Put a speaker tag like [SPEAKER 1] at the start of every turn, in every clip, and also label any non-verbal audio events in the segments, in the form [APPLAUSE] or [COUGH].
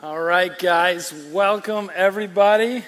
[SPEAKER 1] All right, guys, welcome everybody. I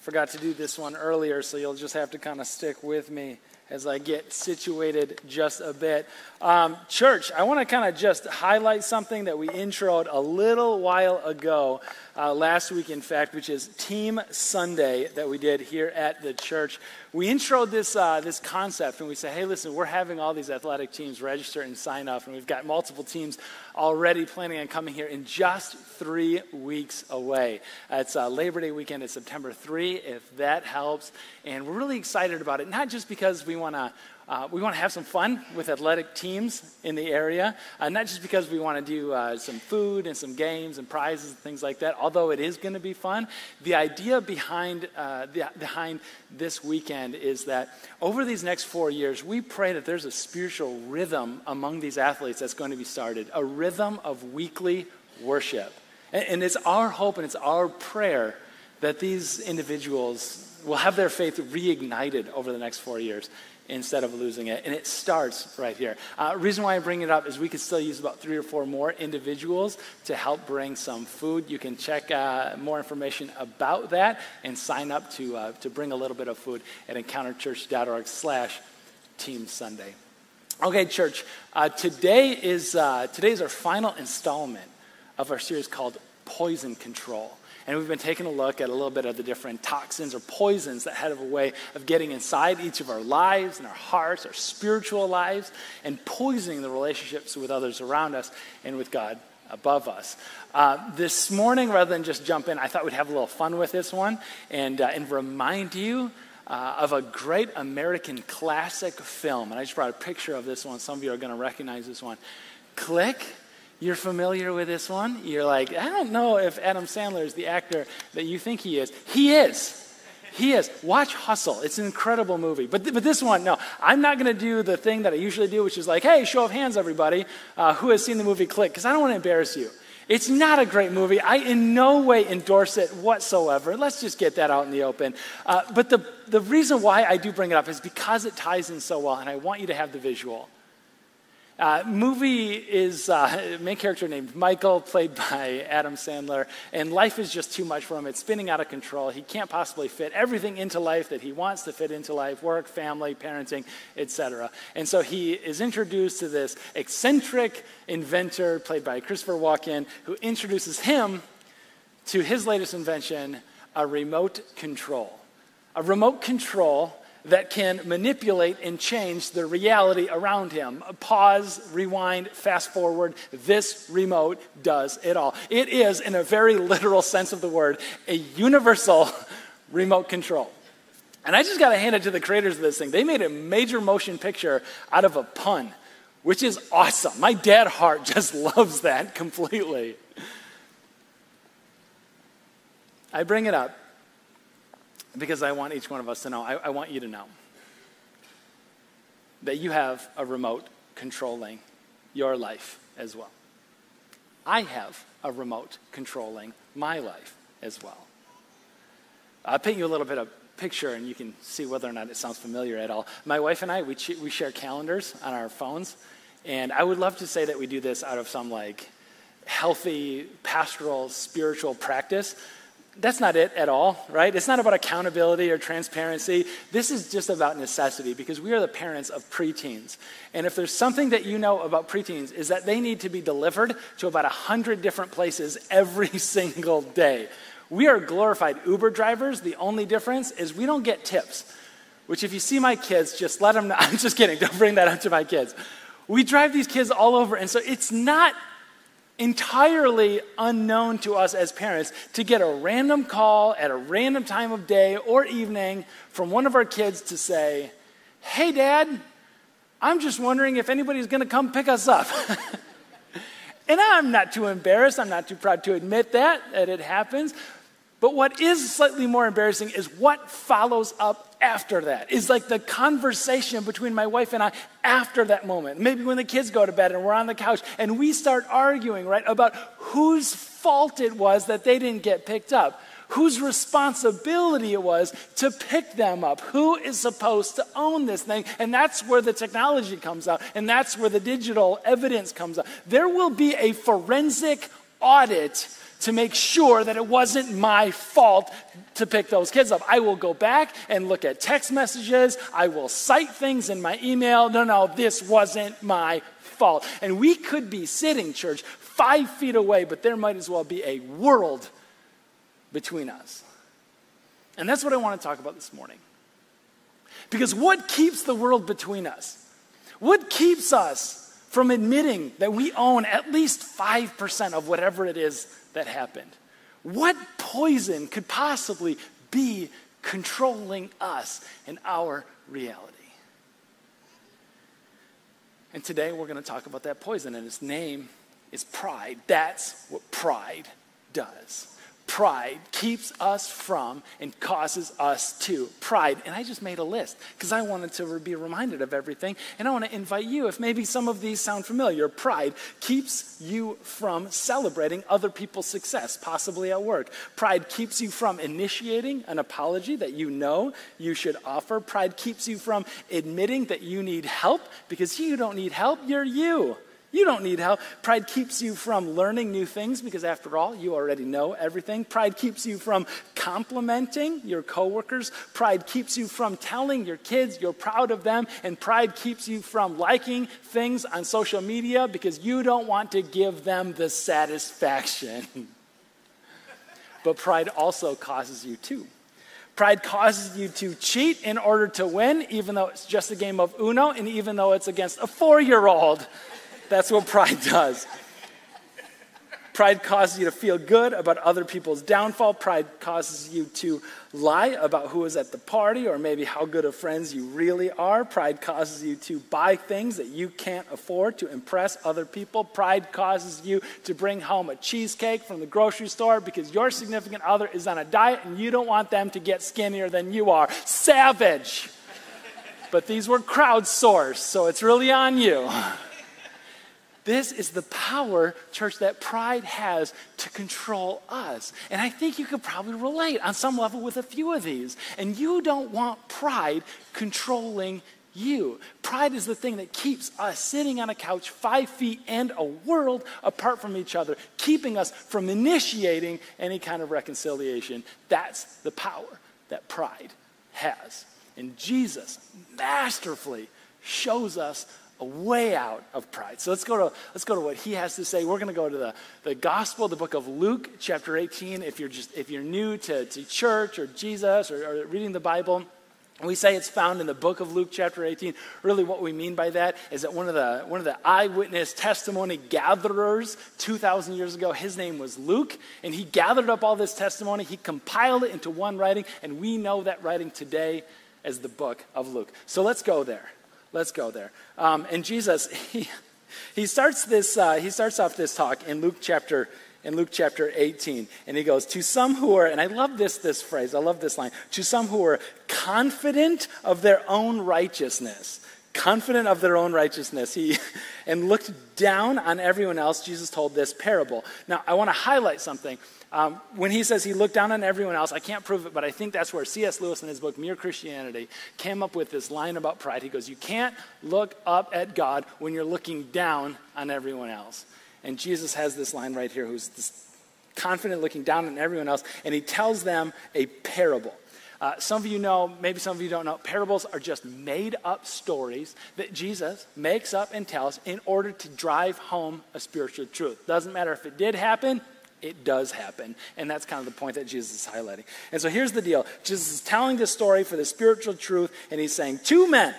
[SPEAKER 1] forgot to do this one earlier, so you'll just have to kind of stick with me as I get situated just a bit. Um, church, I want to kind of just highlight something that we introed a little while ago, uh, last week, in fact, which is Team Sunday that we did here at the church. We introed this, uh, this concept and we said, hey, listen, we're having all these athletic teams register and sign up, and we've got multiple teams already planning on coming here in just three weeks away. Uh, it's Labor Day weekend, it's September 3, if that helps. And we're really excited about it, not just because we want to uh, we want to have some fun with athletic teams in the area, uh, not just because we want to do uh, some food and some games and prizes and things like that, although it is going to be fun. The idea behind, uh, the, behind this weekend is that over these next four years, we pray that there's a spiritual rhythm among these athletes that's going to be started, a rhythm of weekly worship. and, and it's our hope and it's our prayer that these individuals will have their faith reignited over the next four years instead of losing it. And it starts right here. Uh, reason why I bring it up is we could still use about three or four more individuals to help bring some food. You can check uh, more information about that and sign up to, uh, to bring a little bit of food at encounterchurch.org slash Team Sunday. Okay, church, uh, today, is, uh, today is our final installment of our series called Poison Control. And we've been taking a look at a little bit of the different toxins or poisons that have a way of getting inside each of our lives and our hearts, our spiritual lives, and poisoning the relationships with others around us and with God above us. Uh, this morning, rather than just jump in, I thought we'd have a little fun with this one and, uh, and remind you uh, of a great American classic film. And I just brought a picture of this one. Some of you are going to recognize this one. Click you're familiar with this one? You're like, I don't know if Adam Sandler is the actor that you think he is. He is. He is. Watch Hustle. It's an incredible movie. But, th- but this one, no. I'm not going to do the thing that I usually do, which is like, hey, show of hands, everybody, uh, who has seen the movie Click, because I don't want to embarrass you. It's not a great movie. I in no way endorse it whatsoever. Let's just get that out in the open. Uh, but the, the reason why I do bring it up is because it ties in so well, and I want you to have the visual. Uh, movie is uh, [LAUGHS] main character named Michael, played [LAUGHS] by Adam Sandler, and life is just too much for him. It's spinning out of control. He can't possibly fit everything into life that he wants to fit into life: work, family, parenting, etc. And so he is introduced to this eccentric inventor, played by Christopher Walken, who introduces him to his latest invention: a remote control. A remote control that can manipulate and change the reality around him. Pause, rewind, fast forward. This remote does it all. It is, in a very literal sense of the word, a universal [LAUGHS] remote control. And I just got to hand it to the creators of this thing. They made a major motion picture out of a pun, which is awesome. My dad heart [LAUGHS] just loves that completely. I bring it up because I want each one of us to know, I, I want you to know that you have a remote controlling your life as well. I have a remote controlling my life as well. I'll paint you a little bit of picture and you can see whether or not it sounds familiar at all. My wife and I, we, ch- we share calendars on our phones, and I would love to say that we do this out of some like healthy, pastoral, spiritual practice, that's not it at all, right? It's not about accountability or transparency. This is just about necessity because we are the parents of preteens. And if there's something that you know about preteens is that they need to be delivered to about 100 different places every [LAUGHS] single day. We are glorified Uber drivers. The only difference is we don't get tips, which if you see my kids, just let them know. [LAUGHS] I'm just kidding. Don't bring that up to my kids. We drive these kids all over. And so it's not entirely unknown to us as parents to get a random call at a random time of day or evening from one of our kids to say, Hey, Dad, I'm just wondering if anybody's going to come pick us up. [LAUGHS] and I'm not too embarrassed, I'm not too proud to admit that, that it happens. But what is slightly more embarrassing is what follows up after that. Is like the conversation between my wife and I after that moment. Maybe when the kids go to bed and we're on the couch and we start arguing, right, about whose fault it was that they didn't get picked up. Whose responsibility it was to pick them up. Who is supposed to own this thing? And that's where the technology comes out. And that's where the digital evidence comes out. There will be a forensic audit to make sure that it wasn't my fault to pick those kids up. I will go back and look at text messages. I will cite things in my email. No, no, this wasn't my fault. And we could be sitting, church, five feet away, but there might as well be a world between us. And that's what I want to talk about this morning. Because what keeps the world between us? What keeps us from admitting that we own at least 5% of whatever it is that happened? What poison could possibly be controlling us and our reality? And today we're going to talk about that poison, and its name is pride. That's what pride does pride keeps us from and causes us to. Pride. And I just made a list because I wanted to be reminded of everything. And I want to invite you, if maybe some of these sound familiar, pride keeps you from celebrating other people's success, possibly at work. Pride keeps you from initiating an apology that you know you should offer. Pride keeps you from admitting that you need help because you don't need help, you're you. You don't need help. Pride keeps you from learning new things because, after all, you already know everything. Pride keeps you from complimenting your coworkers. Pride keeps you from telling your kids you're proud of them. And pride keeps you from liking things on social media because you don't want to give them the satisfaction. [LAUGHS] but pride also causes you to. Pride causes you to cheat in order to win, even though it's just a game of Uno and even though it's against a four year old. That's what pride does. Pride causes you to feel good about other people's downfall. Pride causes you to lie about who is at the party or maybe how good of friends you really are. Pride causes you to buy things that you can't afford to impress other people. Pride causes you to bring home a cheesecake from the grocery store because your significant other is on a diet and you don't want them to get skinnier than you are. Savage! But these were crowdsourced, so it's really on you. This is the power, church, that pride has to control us. And I think you could probably relate on some level with a few of these. And you don't want pride controlling you. Pride is the thing that keeps us sitting on a couch five feet and a world apart from each other, keeping us from initiating any kind of reconciliation. That's the power that pride has. And Jesus masterfully shows us way out of pride. So let's go to, let's go to what he has to say. We're going to go to the, the gospel, the book of Luke, chapter 18. If you're, just, if you're new to, to church or Jesus or, or reading the Bible, we say it's found in the book of Luke, chapter 18. Really, what we mean by that is that one of the, one of the eyewitness testimony gatherers 2,000 years ago, his name was Luke, and he gathered up all this testimony. He compiled it into one writing, and we know that writing today as the book of Luke. So let's go there. Let's go there. Um, and Jesus, [LAUGHS] he, he starts this. Uh, he starts off this talk in Luke chapter in Luke chapter 18, and he goes, "To some who are," and I love this this phrase. I love this line. To some who are confident of their own righteousness, confident of their own righteousness. He [LAUGHS] and looked down on everyone else. Jesus told this parable. Now, I want to highlight something. Um, when he says he looked down on everyone else, I can't prove it, but I think that's where C.S. Lewis in his book, Mere Christianity, came up with this line about pride. He goes, You can't look up at God when you're looking down on everyone else. And Jesus has this line right here, who's this confident looking down on everyone else, and he tells them a parable. Uh, some of you know, maybe some of you don't know, parables are just made up stories that Jesus makes up and tells in order to drive home a spiritual truth. Doesn't matter if it did happen, it does happen. And that's kind of the point that Jesus is highlighting. And so here's the deal Jesus is telling this story for the spiritual truth, and he's saying, Two men.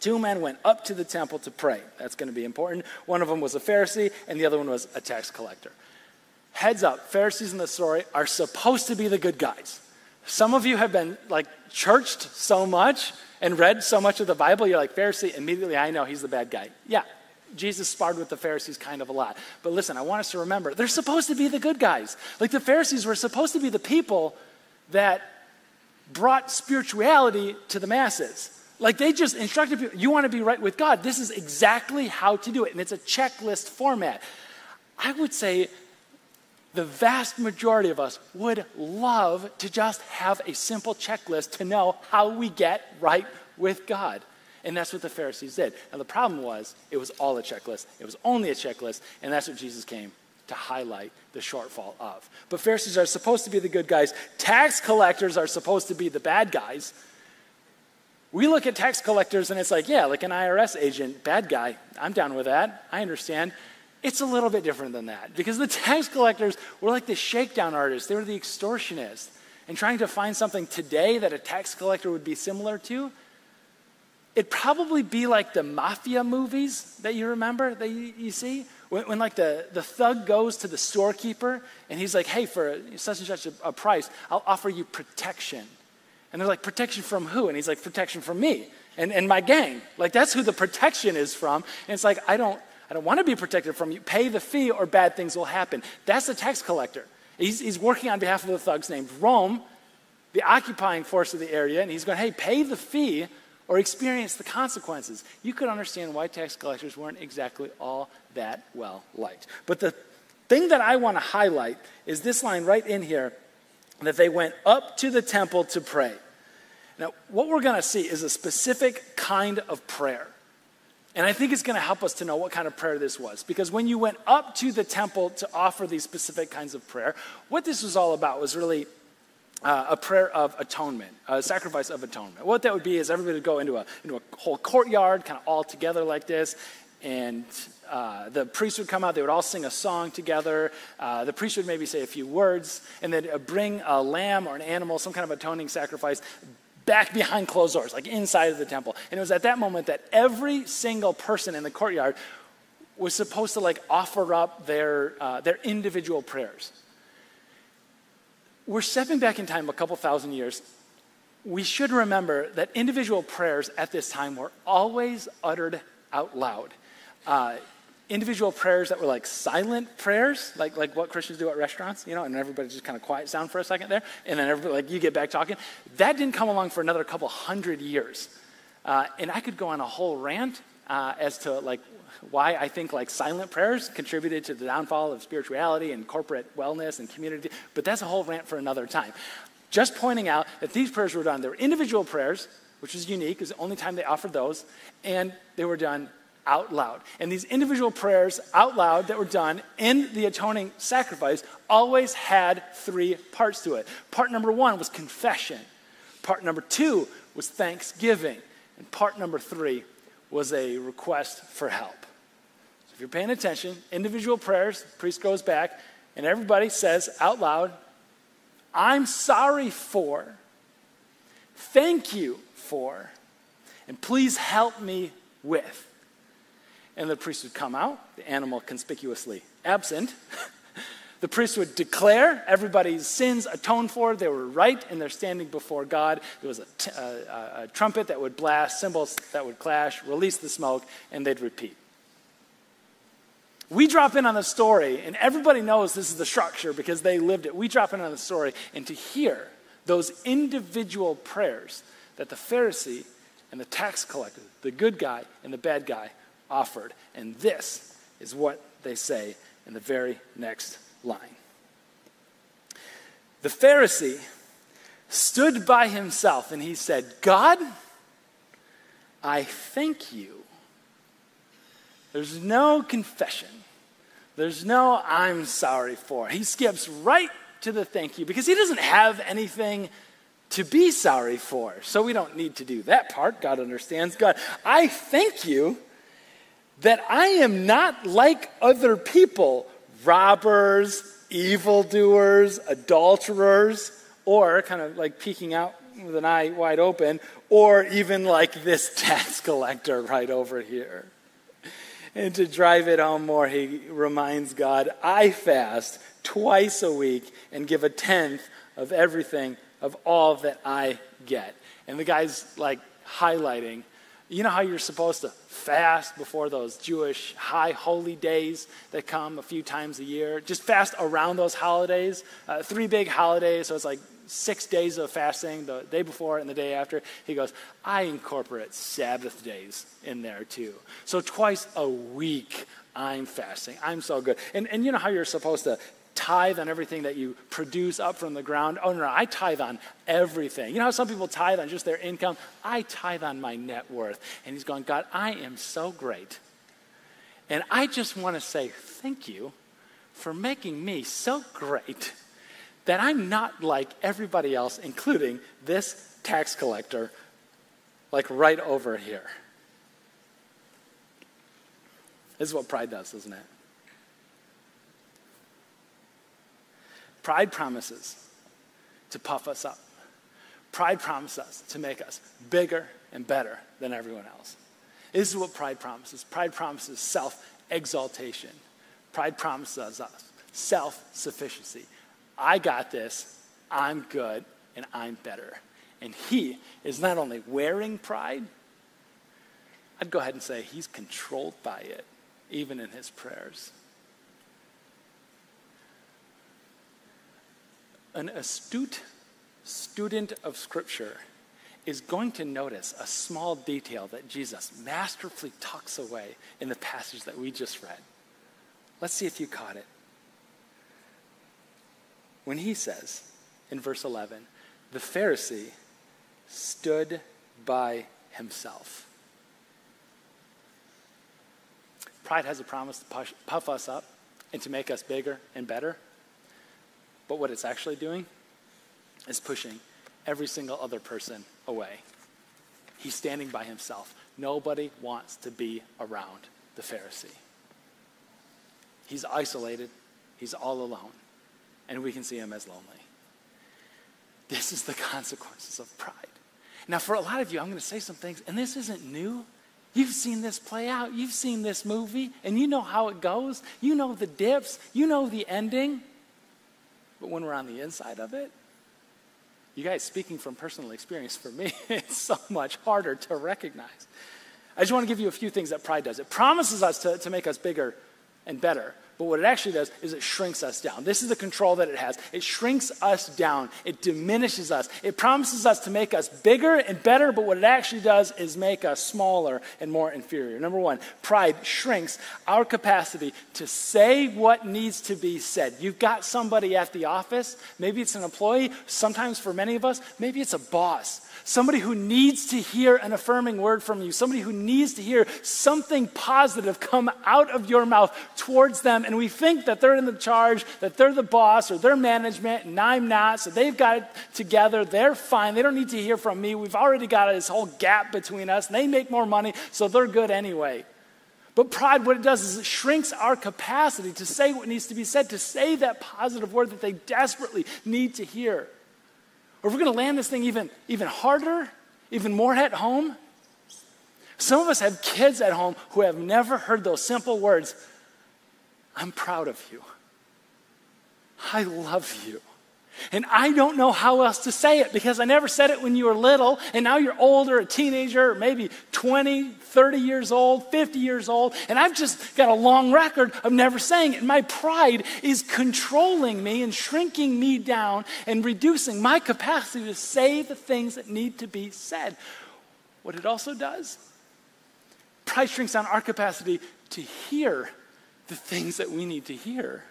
[SPEAKER 1] Two men went up to the temple to pray. That's going to be important. One of them was a Pharisee, and the other one was a tax collector. Heads up, Pharisees in the story are supposed to be the good guys. Some of you have been like churched so much and read so much of the Bible, you're like, Pharisee, immediately I know he's the bad guy. Yeah, Jesus sparred with the Pharisees kind of a lot. But listen, I want us to remember they're supposed to be the good guys. Like the Pharisees were supposed to be the people that brought spirituality to the masses. Like they just instructed people, you want to be right with God. This is exactly how to do it. And it's a checklist format. I would say the vast majority of us would love to just have a simple checklist to know how we get right with God. And that's what the Pharisees did. Now, the problem was, it was all a checklist. It was only a checklist, and that's what Jesus came to highlight the shortfall of. But Pharisees are supposed to be the good guys, tax collectors are supposed to be the bad guys. We look at tax collectors and it's like, yeah, like an IRS agent, bad guy. I'm down with that. I understand. It's a little bit different than that because the tax collectors were like the shakedown artists, they were the extortionists. And trying to find something today that a tax collector would be similar to, it'd probably be like the mafia movies that you remember that you, you see? When, when, like the, the thug goes to the storekeeper and he's like hey for such and such a, a price i'll offer you protection. And they're like protection from who? And he's like protection from me and, and my gang. Like that's who the protection is from. And it's like i don't i don't want to be protected from you pay the fee or bad things will happen that's the tax collector he's, he's working on behalf of the thugs named rome the occupying force of the area and he's going hey pay the fee or experience the consequences. You could understand why tax collectors weren't exactly all that well liked. But the thing that I want to highlight is this line right in here that they went up to the temple to pray. Now, what we're going to see is a specific kind of prayer. And I think it's going to help us to know what kind of prayer this was. Because when you went up to the temple to offer these specific kinds of prayer, what this was all about was really uh, a prayer of atonement, a sacrifice of atonement. What that would be is everybody would go into a, into a whole courtyard, kind of all together like this, and uh, the priest would come out. They would all sing a song together. Uh, the priest would maybe say a few words, and then bring a lamb or an animal, some kind of atoning sacrifice, back behind closed doors, like inside of the temple. And it was at that moment that every single person in the courtyard was supposed to like offer up their, uh, their individual prayers we're stepping back in time a couple thousand years. We should remember that individual prayers at this time were always uttered out loud. Uh, individual prayers that were like silent prayers, like, like what Christians do at restaurants, you know, and everybody just kind of quiet down for a second there, and then everybody, like, you get back talking. That didn't come along for another couple hundred years. Uh, and I could go on a whole rant uh, as to like why I think like silent prayers contributed to the downfall of spirituality and corporate wellness and community, but that's a whole rant for another time. Just pointing out that these prayers were done, they were individual prayers, which is unique, is the only time they offered those, and they were done out loud. And these individual prayers out loud that were done in the atoning sacrifice always had three parts to it. Part number one was confession, part number two was thanksgiving, and part number three was a request for help So if you're paying attention, individual prayers, priest goes back, and everybody says out loud, I'm sorry for, thank you for, and please help me with. And the priest would come out, the animal conspicuously absent. [LAUGHS] the priest would declare everybody's sins atoned for. They were right, and they're standing before God. There was a, t- a, a trumpet that would blast, cymbals that would clash, release the smoke, and they'd repeat. We drop in on the story, and everybody knows this is the structure because they lived it. We drop in on the story, and to hear those individual prayers that the Pharisee and the tax collector, the good guy and the bad guy, offered. And this is what they say in the very next line. The Pharisee stood by himself and he said, God, I thank you. There's no confession. There's no I'm sorry for. He skips right to the thank you because he doesn't have anything to be sorry for. So we don't need to do that part. God understands. God, I thank you that I am not like other people, robbers, evildoers, adulterers, or kind of like peeking out with an eye wide open, or even like this [LAUGHS] tax collector right over here. And to drive it home more, he reminds God, I fast twice a week and give a tenth of everything, of all that I get. And the guy's like highlighting, you know how you're supposed to fast before those Jewish high holy days that come a few times a year? Just fast around those holidays. Uh, three big holidays, so it's like six days of fasting, the day before and the day after. He goes, I incorporate Sabbath days in there too. So twice a week, I'm fasting. I'm so good. And, and you know how you're supposed to tithe on everything that you produce up from the ground? Oh, no, no, I tithe on everything. You know how some people tithe on just their income? I tithe on my net worth. And he's going, God, I am so great. And I just want to say thank you for making me so great that I'm not like everybody else, including this tax collector, like right over here. This is what pride does, isn't it? Pride promises to puff us up. Pride promises us to make us bigger and better than everyone else. This is what pride promises. Pride promises self exaltation. Pride promises us self sufficiency. I got this, I'm good, and I'm better. And he is not only wearing pride, I'd go ahead and say he's controlled by it, even in his prayers. An astute student of Scripture is going to notice a small detail that Jesus masterfully tucks away in the passage that we just read. Let's see if you caught it. When he says in verse 11, the Pharisee stood by himself. Pride has a promise to puff us up and to make us bigger and better. But what it's actually doing is pushing every single other person away. He's standing by himself. Nobody wants to be around the Pharisee. He's isolated, he's all alone, and we can see him as lonely. This is the [LAUGHS] consequences of pride. Now, for a lot of you, I'm going to say some things, and this isn't new. You've seen this play out. You've seen this movie, and you know how it goes. You know the dips. You know the ending. But when we're on the inside of it, you guys, speaking from personal experience, for me, [LAUGHS] it's so much harder to recognize. I just want to give you a few things that pride does. It promises us to, to make us bigger and better. But what it actually does is it shrinks us down. This is the control that it has. It shrinks us down, it diminishes us. It promises us to make us bigger and better, but what it actually does is make us smaller and more inferior. Number one, pride shrinks our capacity to say what needs to be said. You've got somebody at the office, maybe it's an employee, sometimes for many of us, maybe it's a boss somebody who needs to hear an affirming word from you, somebody who needs to hear something positive come out of your mouth towards them. And we think that they're in the charge, that they're the boss or they're management, and I'm not. So they've got it together. They're fine. They don't need to hear from me. We've already got this whole gap between us. And they make more money, so they're good anyway. But pride, what it does is it shrinks our capacity to say what needs to be said, to say that positive word that they desperately need to hear. Or if we're going to land this thing even, even harder, even more at home, some of us have kids at home who have never heard those simple words I'm proud of you. I love you. And I don't know how else to say it because I never said it when you were little, and now you're older, a teenager, maybe 20, 30 years old, 50 years old, and I've just got a long record of never saying it. And my pride is controlling me and shrinking me down and reducing my capacity to say the things that need to be said. What it also does, pride shrinks down our capacity to hear the things that we need to hear.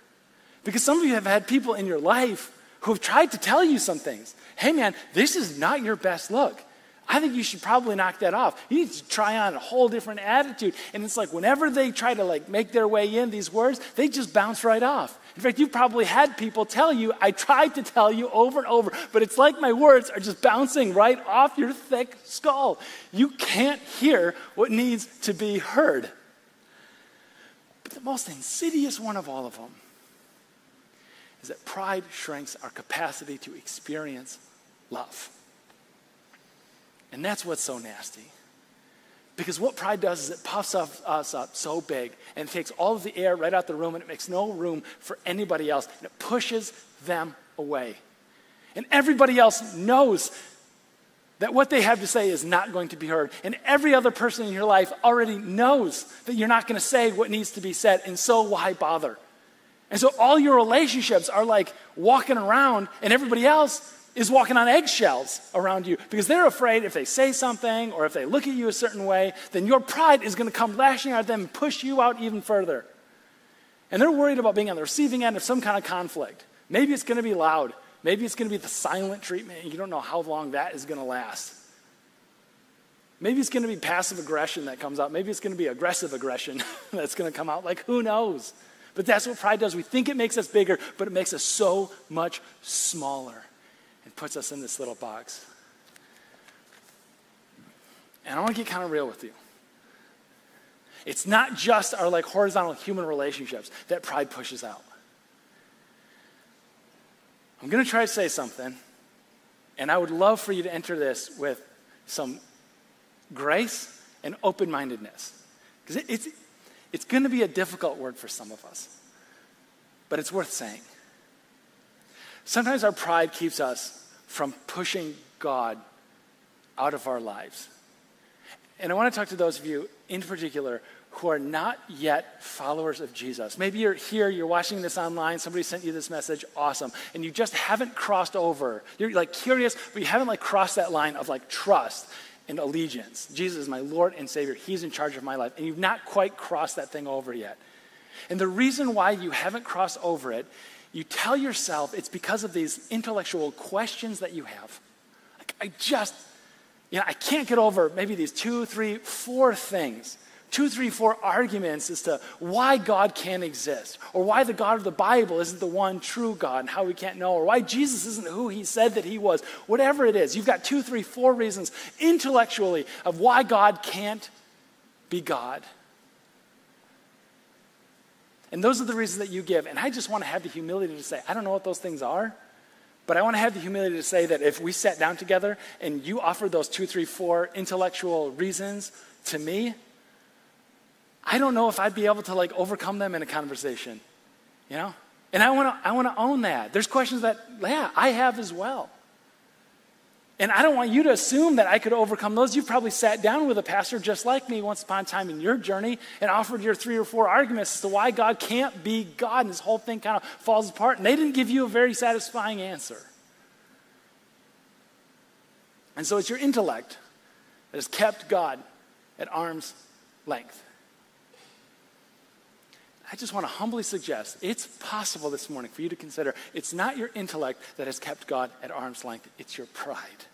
[SPEAKER 1] Because some of you have had people in your life who have tried to tell you some things. Hey, man, this is not your best look. I think you should probably knock that off. You need to try on a whole different attitude. And it's like whenever they try to like make their way in these words, they just bounce right off. In fact, you've probably had people tell you, I tried to tell you over and over, but it's like my words are just bouncing right off your thick skull. You can't hear what needs to be heard. But the most insidious one of all of them is that pride shrinks our capacity to experience love. And that's what's so nasty. Because what pride does is it puffs us up so big and takes all of the air right out the room and it makes no room for anybody else and it pushes them away. And everybody else knows that what they have to say is not going to be heard. And every other person in your life already knows that you're not going to say what needs to be said. And so why bother? And so all your relationships are like walking around, and everybody else is walking on eggshells around you because they're afraid if they say something or if they look at you a certain way, then your pride is going to come lashing out at them and push you out even further. And they're worried about being on the receiving end of some kind of conflict. Maybe it's going to be loud. Maybe it's going to be the silent treatment, and you don't know how long that is going to last. Maybe it's going to be passive aggression that comes out. Maybe it's going to be aggressive aggression [LAUGHS] that's going to come out. Like, who knows? But that's what pride does. We think it makes us bigger, but it makes us so much smaller and puts us in this little box. And I want to get kind of real with you. It's not just our like horizontal human relationships that pride pushes out. I'm going to try to say something, and I would love for you to enter this with some grace and open mindedness. Because it, it's, it's going to be a difficult word for some of us, but it's worth saying. Sometimes our pride keeps us from pushing God out of our lives. And I want to talk to those of you in particular who are not yet followers of Jesus. Maybe you're here, you're watching this online, somebody sent you this message, awesome, and you just haven't crossed over. You're like curious, but you haven't like crossed that line of like trust and allegiance. Jesus is my Lord and Savior. He's in charge of my life. And you've not quite crossed that thing over yet. And the reason why you haven't crossed over it, you tell yourself it's because of these intellectual questions that you have. Like, I just you know, I can't get over maybe these two, three, four things, two, three, four arguments as to why God can't exist, or why the God of the Bible isn't the one true God and how we can't know, or why Jesus isn't who he said that he was. Whatever it is, you've got two, three, four reasons intellectually of why God can't be God. And those are the reasons that you give. And I just want to have the humility to say, I don't know what those things are. But I want to have the humility to say that if we sat down together and you offered those two, three, four intellectual reasons to me, I don't know if I'd be able to like overcome them in a conversation, you know? And I want to I want to own that. There's questions that yeah, I have as well. And I don't want you to assume that I could overcome those. You've probably sat down with a pastor just like me once upon a time in your journey and offered your three or four arguments as to why God can't be God, and this whole thing kind of falls apart. And they didn't give you a very satisfying answer. And so it's your intellect that has kept God at arm's length. I just want to humbly suggest it's possible this morning for you to consider it's not your intellect that has kept God at arm's length, it's your pride.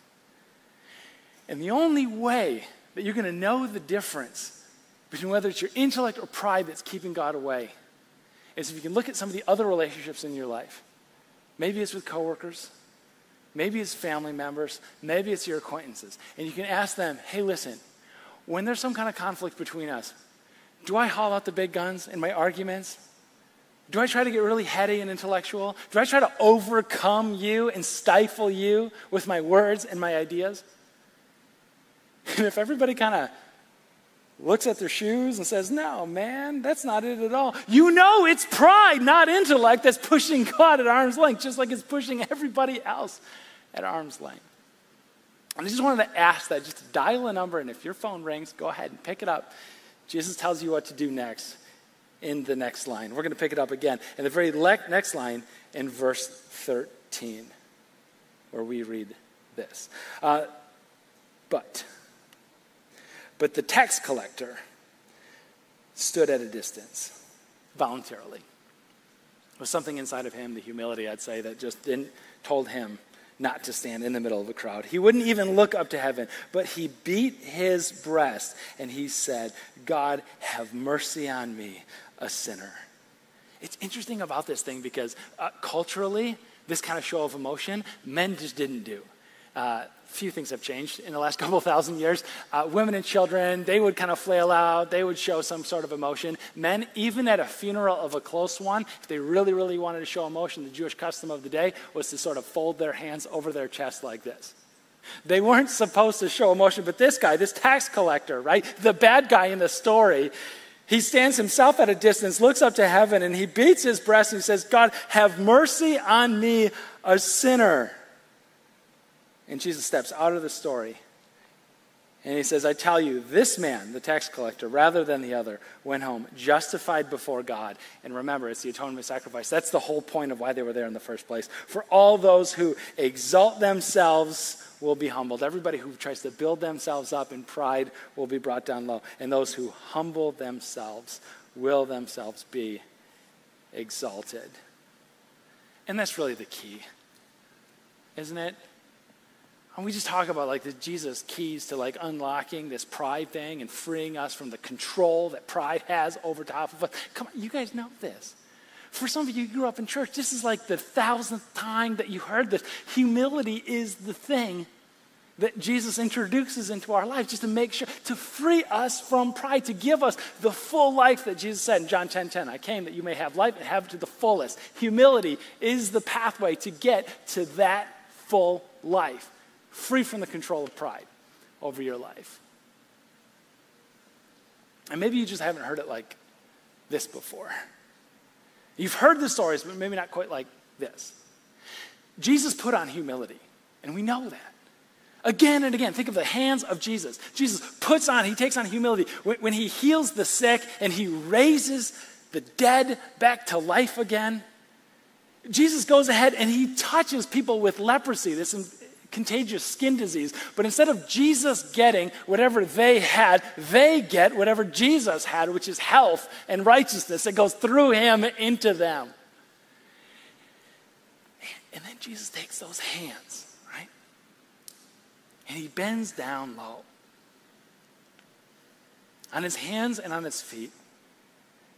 [SPEAKER 1] And the only way that you're going to know the difference between whether it's your intellect or pride that's keeping God away is if you can look at some of the other relationships in your life. Maybe it's with coworkers, maybe it's family members, maybe it's your acquaintances. And you can ask them, hey, listen, when there's some kind of conflict between us, do I haul out the big guns in my arguments? Do I try to get really heady and intellectual? Do I try to overcome you and stifle you with my words and my ideas? [LAUGHS] And if everybody kind of looks at their shoes and says, No, man, that's not it at all, you know it's pride, not intellect, that's pushing God at arm's length, just like it's pushing everybody else at arm's length. And I just wanted to ask that, just dial a number, and if your phone rings, go ahead and pick it up. Jesus tells you what to do next in the next line. We're going to pick it up again in the very le- next line in verse 13, where we read this. Uh, but but the tax collector stood at a distance voluntarily. There was something inside of him, the humility, I'd say, that just didn't, told him not to stand in the middle of a crowd. He wouldn't even look up to heaven, but he beat his breast and he said, God, have mercy on me, a sinner. It's interesting about this thing because uh, culturally, this kind of show of emotion, men just didn't do. Uh, few things have changed in the last [LAUGHS] couple thousand years. Uh, women and children, they would kind of flail out, they would show some sort of emotion. Men, even at a funeral of a close one, if they really, really wanted to show emotion, the Jewish custom of the day was to sort of fold their hands over their chest like this. They weren't supposed to show emotion, but this guy, this tax collector, right, the bad guy in the story, he stands himself at a distance, looks up to heaven, and he beats his breast and he says, God, have mercy on me, a sinner. And Jesus steps out of the story and he says, I tell you, this man, the tax collector, rather than the other, went home justified before God. And remember, it's the atonement sacrifice. That's the whole point of why they were there in the first place. For all those who exalt themselves will be humbled. Everybody who tries to build themselves up in pride will be brought down low. And those who humble themselves will themselves be exalted. And that's really the key, isn't it? And we just talk about like the Jesus keys to like unlocking this pride thing and freeing us from the control that pride has over top of us. Come on, you guys know this. For some of you who grew up in church, this is like the thousandth time that you heard this. Humility is the thing that Jesus introduces into our life just to make sure, to free us from pride, to give us the full life that Jesus said in John 10 10. I came that you may have life and have it to the fullest. Humility is the pathway to get to that full life, free from the control of pride over your life. And maybe you just haven't heard it like this before. You've heard the stories, but maybe not quite like this. Jesus put on humility, and we know that. Again and again, think of the hands of Jesus. Jesus puts on, he takes on humility. When, when, he heals the sick and he raises the dead back to life again, Jesus goes ahead and he touches people with leprosy, this contagious skin disease. But instead of Jesus getting whatever they had, they get whatever Jesus had, which is health and righteousness. It goes through him into them. And then Jesus takes those hands right? and he bends down low. On his hands and on his feet,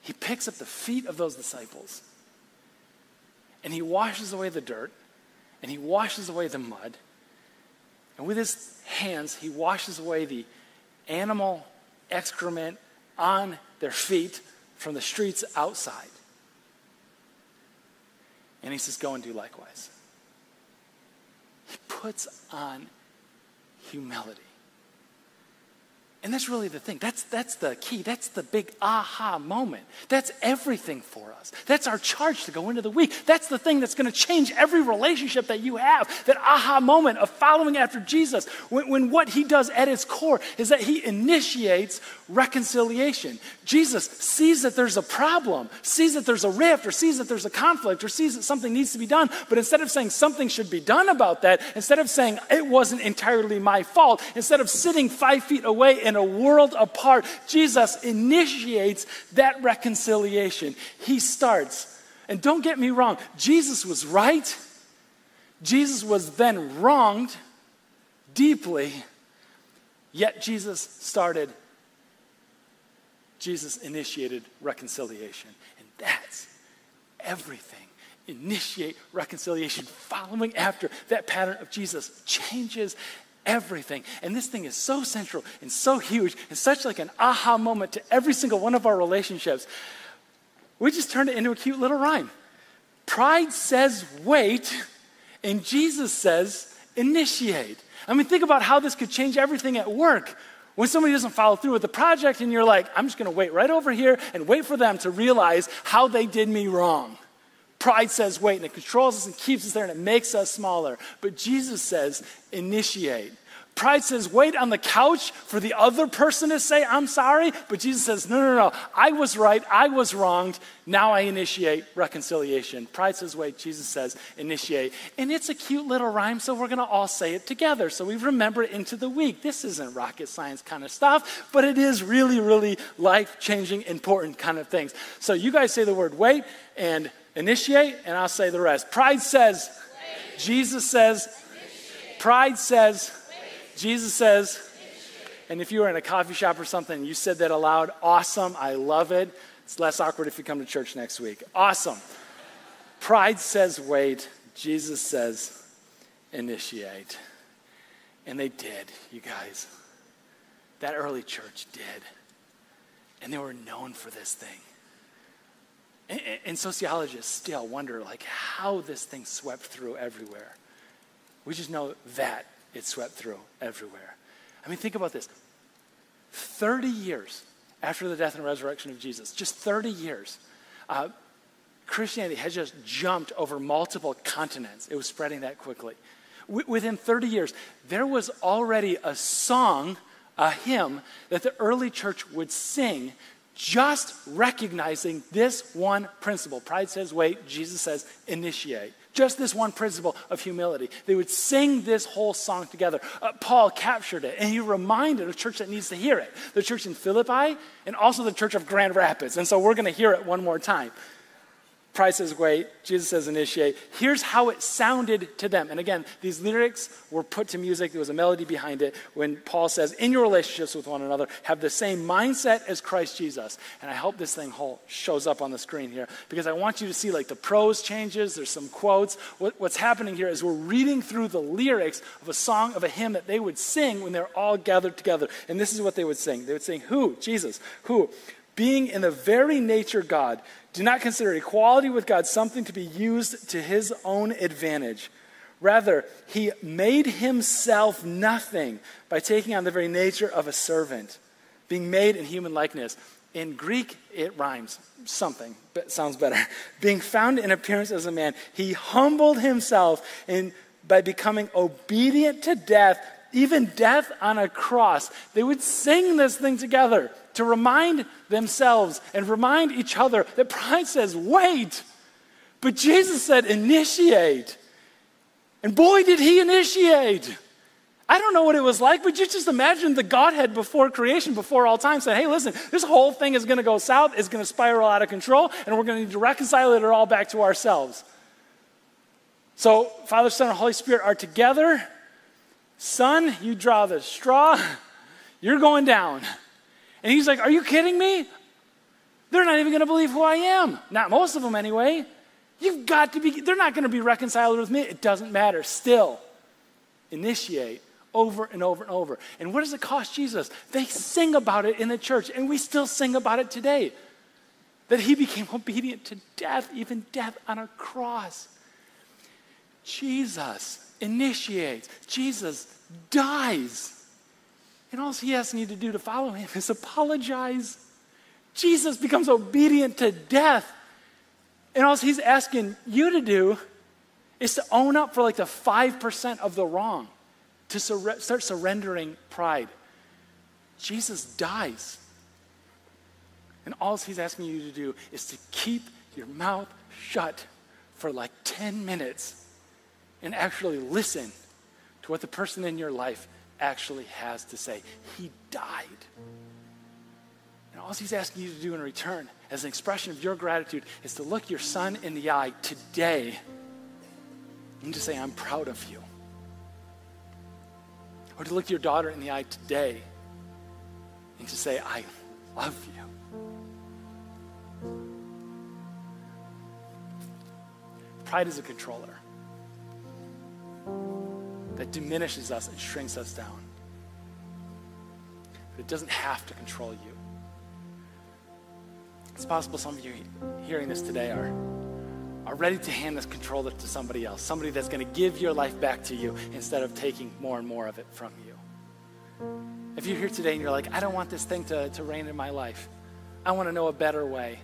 [SPEAKER 1] he picks up the feet of those disciples and he washes away the dirt and he washes away the mud. And with his hands, he washes away the animal excrement on their feet from the streets outside. And he says, Go and do likewise. He puts on humility. And that's really the thing. That's, that's the key. That's the big aha moment. That's everything for us. That's our charge to go into the week. That's the thing that's going to change every relationship that you have. That aha moment of following after Jesus. When, when what he does at its core is that he initiates reconciliation. Jesus sees that there's a problem, sees that there's a rift, or sees that there's a conflict, or sees that something needs to be done. But instead of saying something should be done about that, instead of saying it wasn't entirely my fault, instead of sitting five feet away in a world apart, Jesus initiates that reconciliation. He starts. And don't get me wrong, Jesus was right. Jesus was then wronged deeply, yet Jesus started, Jesus initiated reconciliation. And that's everything. Initiate reconciliation, following after that pattern of Jesus changes everything. And this thing is so central and so huge and such like an aha moment to every single one of our relationships. We just turned it into a cute little rhyme. Pride says wait, and Jesus says initiate. I mean, think about how this could change everything at work. When somebody doesn't follow through with the project, and you're like, I'm just gonna wait right over here and wait for them to realize how they did me wrong. Pride says wait, and it controls us and keeps us there, and it makes us smaller. But Jesus says initiate. Pride says, wait on the couch for the other person to say, I'm sorry. But Jesus says, no, no, no. I was right. I was wronged. Now I initiate reconciliation. Pride says, wait. Jesus says, initiate. And it's a cute little rhyme, so we're going to all say it together. So we remember it into the week. This isn't rocket science kind of stuff, but it is really, really life changing, important kind of things. So you guys say the word wait and initiate, and I'll say the rest. Pride says. Jesus says. Pride says, Jesus says, and if you were in a coffee shop or something, you said that aloud, awesome, I love it. It's less awkward if you come to church next week. Awesome. Pride says wait, Jesus says initiate. And they did, you guys. That early church did. And they were known for this thing. And, and sociologists still wonder like how this thing swept through everywhere. We just know that it swept through everywhere. I mean, think about this 30 years after the death and resurrection of Jesus, just 30 years, uh, Christianity had just jumped over multiple continents. It was spreading that quickly. W- within 30 years, there was already a song, a hymn, that the early church would sing just recognizing this one principle. Pride says, wait, Jesus says, initiate. Just this one principle of humility. They would sing this whole song together. Uh, Paul captured it, and he reminded a church that needs to hear it the church in Philippi and also the church of Grand Rapids. And so we're going to hear it one more time. Pride says wait, Jesus says initiate. Here's how it sounded to them. And again, these lyrics were put to music, there was a melody behind it when Paul says, In your relationships with one another, have the same mindset as Christ Jesus. And I hope this thing whole shows up on the screen here because I want you to see like the prose changes, there's some quotes. What, what's happening here is we're reading through the lyrics of a song, of a hymn that they would sing when they're all gathered together. And this is what they would sing. They would sing, Who? Jesus. Who? Being in the very nature God do not consider equality with God something to be used to his own advantage. Rather, he made himself nothing by taking on the very nature of a servant, being made in human likeness. In Greek, it rhymes something, but sounds better. [LAUGHS] Being found in appearance as a man, he humbled himself in, by becoming obedient to death, even death on a cross. They would sing this thing together to remind themselves and remind each other that pride says, wait. But Jesus said, initiate. And boy, did he initiate. I don't know what it was like, but you just imagine the Godhead before creation, before all time, said, hey, listen, this whole thing is going to go south, it's going to spiral out of control, and we're going to need to reconcile it all back to ourselves. So, Father, Son, and Holy Spirit are together. Son, you draw the straw, you're going down. And he's like, Are you kidding me? They're not even going to believe who I am. Not most of them, anyway. You've got to be, they're not going to be reconciled with me. It doesn't matter. Still, initiate over and over and over. And what does it cost Jesus? They sing about it in the church, and we still sing about it today. That he became obedient to death, even death on a cross. Jesus initiates, Jesus dies and all he asks you to do to follow him is apologize. Jesus becomes obedient to death. And all he's asking you to do is to own up for like the 5% of the wrong, to sur- start surrendering pride. Jesus dies. And all he's asking you to do is to keep your mouth shut for like 10 minutes and actually listen to what the person in your life actually has to say. He died. And all he's asking you to do in return, as an expression of your gratitude, is to look your son in the eye today and to say, I'm proud of you. Or to look your daughter in the eye today and to say, I love you. Pride is a controller that diminishes us and shrinks us down. But it doesn't have to control you. It's possible some of you hearing this today are, are ready to hand this controller to somebody else, somebody that's going to give your life back to you instead of taking more and more of it from you. If you're here today and you're like, I don't want this thing to, to reign in my life, I want to know a better way.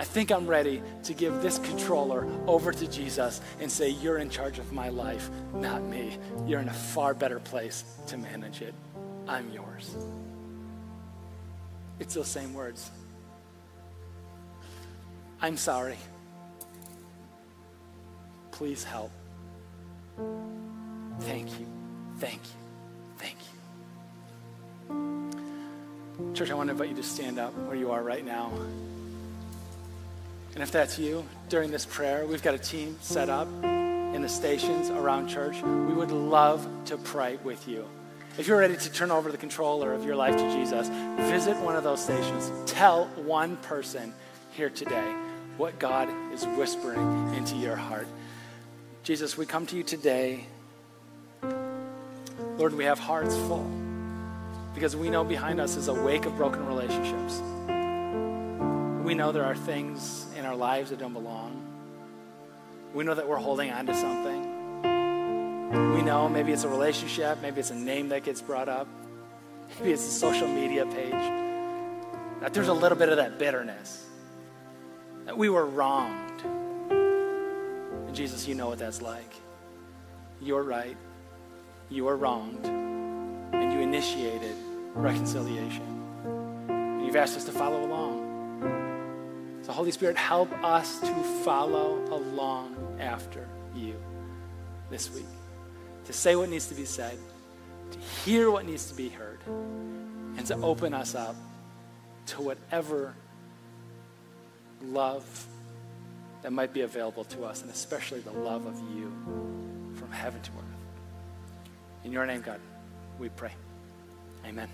[SPEAKER 1] I think I'm ready to give this controller over to Jesus and say, You're in charge of my life, not me. You're in a far better place to manage it. I'm yours. It's those same words. I'm sorry. Please help. Thank you. Thank you. Thank you. Church, I want to invite you to stand up where you are right now. And if that's you during this prayer, we've got a team set up in the stations around church. We would love to pray with you. If you're ready to turn over the controller of your life to Jesus, visit one of those stations. Tell one person here today what God is whispering into your heart. Jesus, we come to you today. Lord, we have hearts full because we know behind us is a wake of broken relationships. We know there are things in our lives that don't belong. We know that we're holding on to something. We know maybe it's a relationship, maybe it's a name that gets brought up, maybe it's a social media page. That there's a little bit of that bitterness. That we were wronged. And Jesus, you know what that's like. You're right. You were wronged. And you initiated reconciliation. And you've asked us to follow along. So, Holy Spirit, help us to follow along after you this week, to say what needs to be said, to hear what needs to be heard, and to open us up to whatever love that might be available to us, and especially the love of you from heaven to earth. In your name, God, we pray. Amen.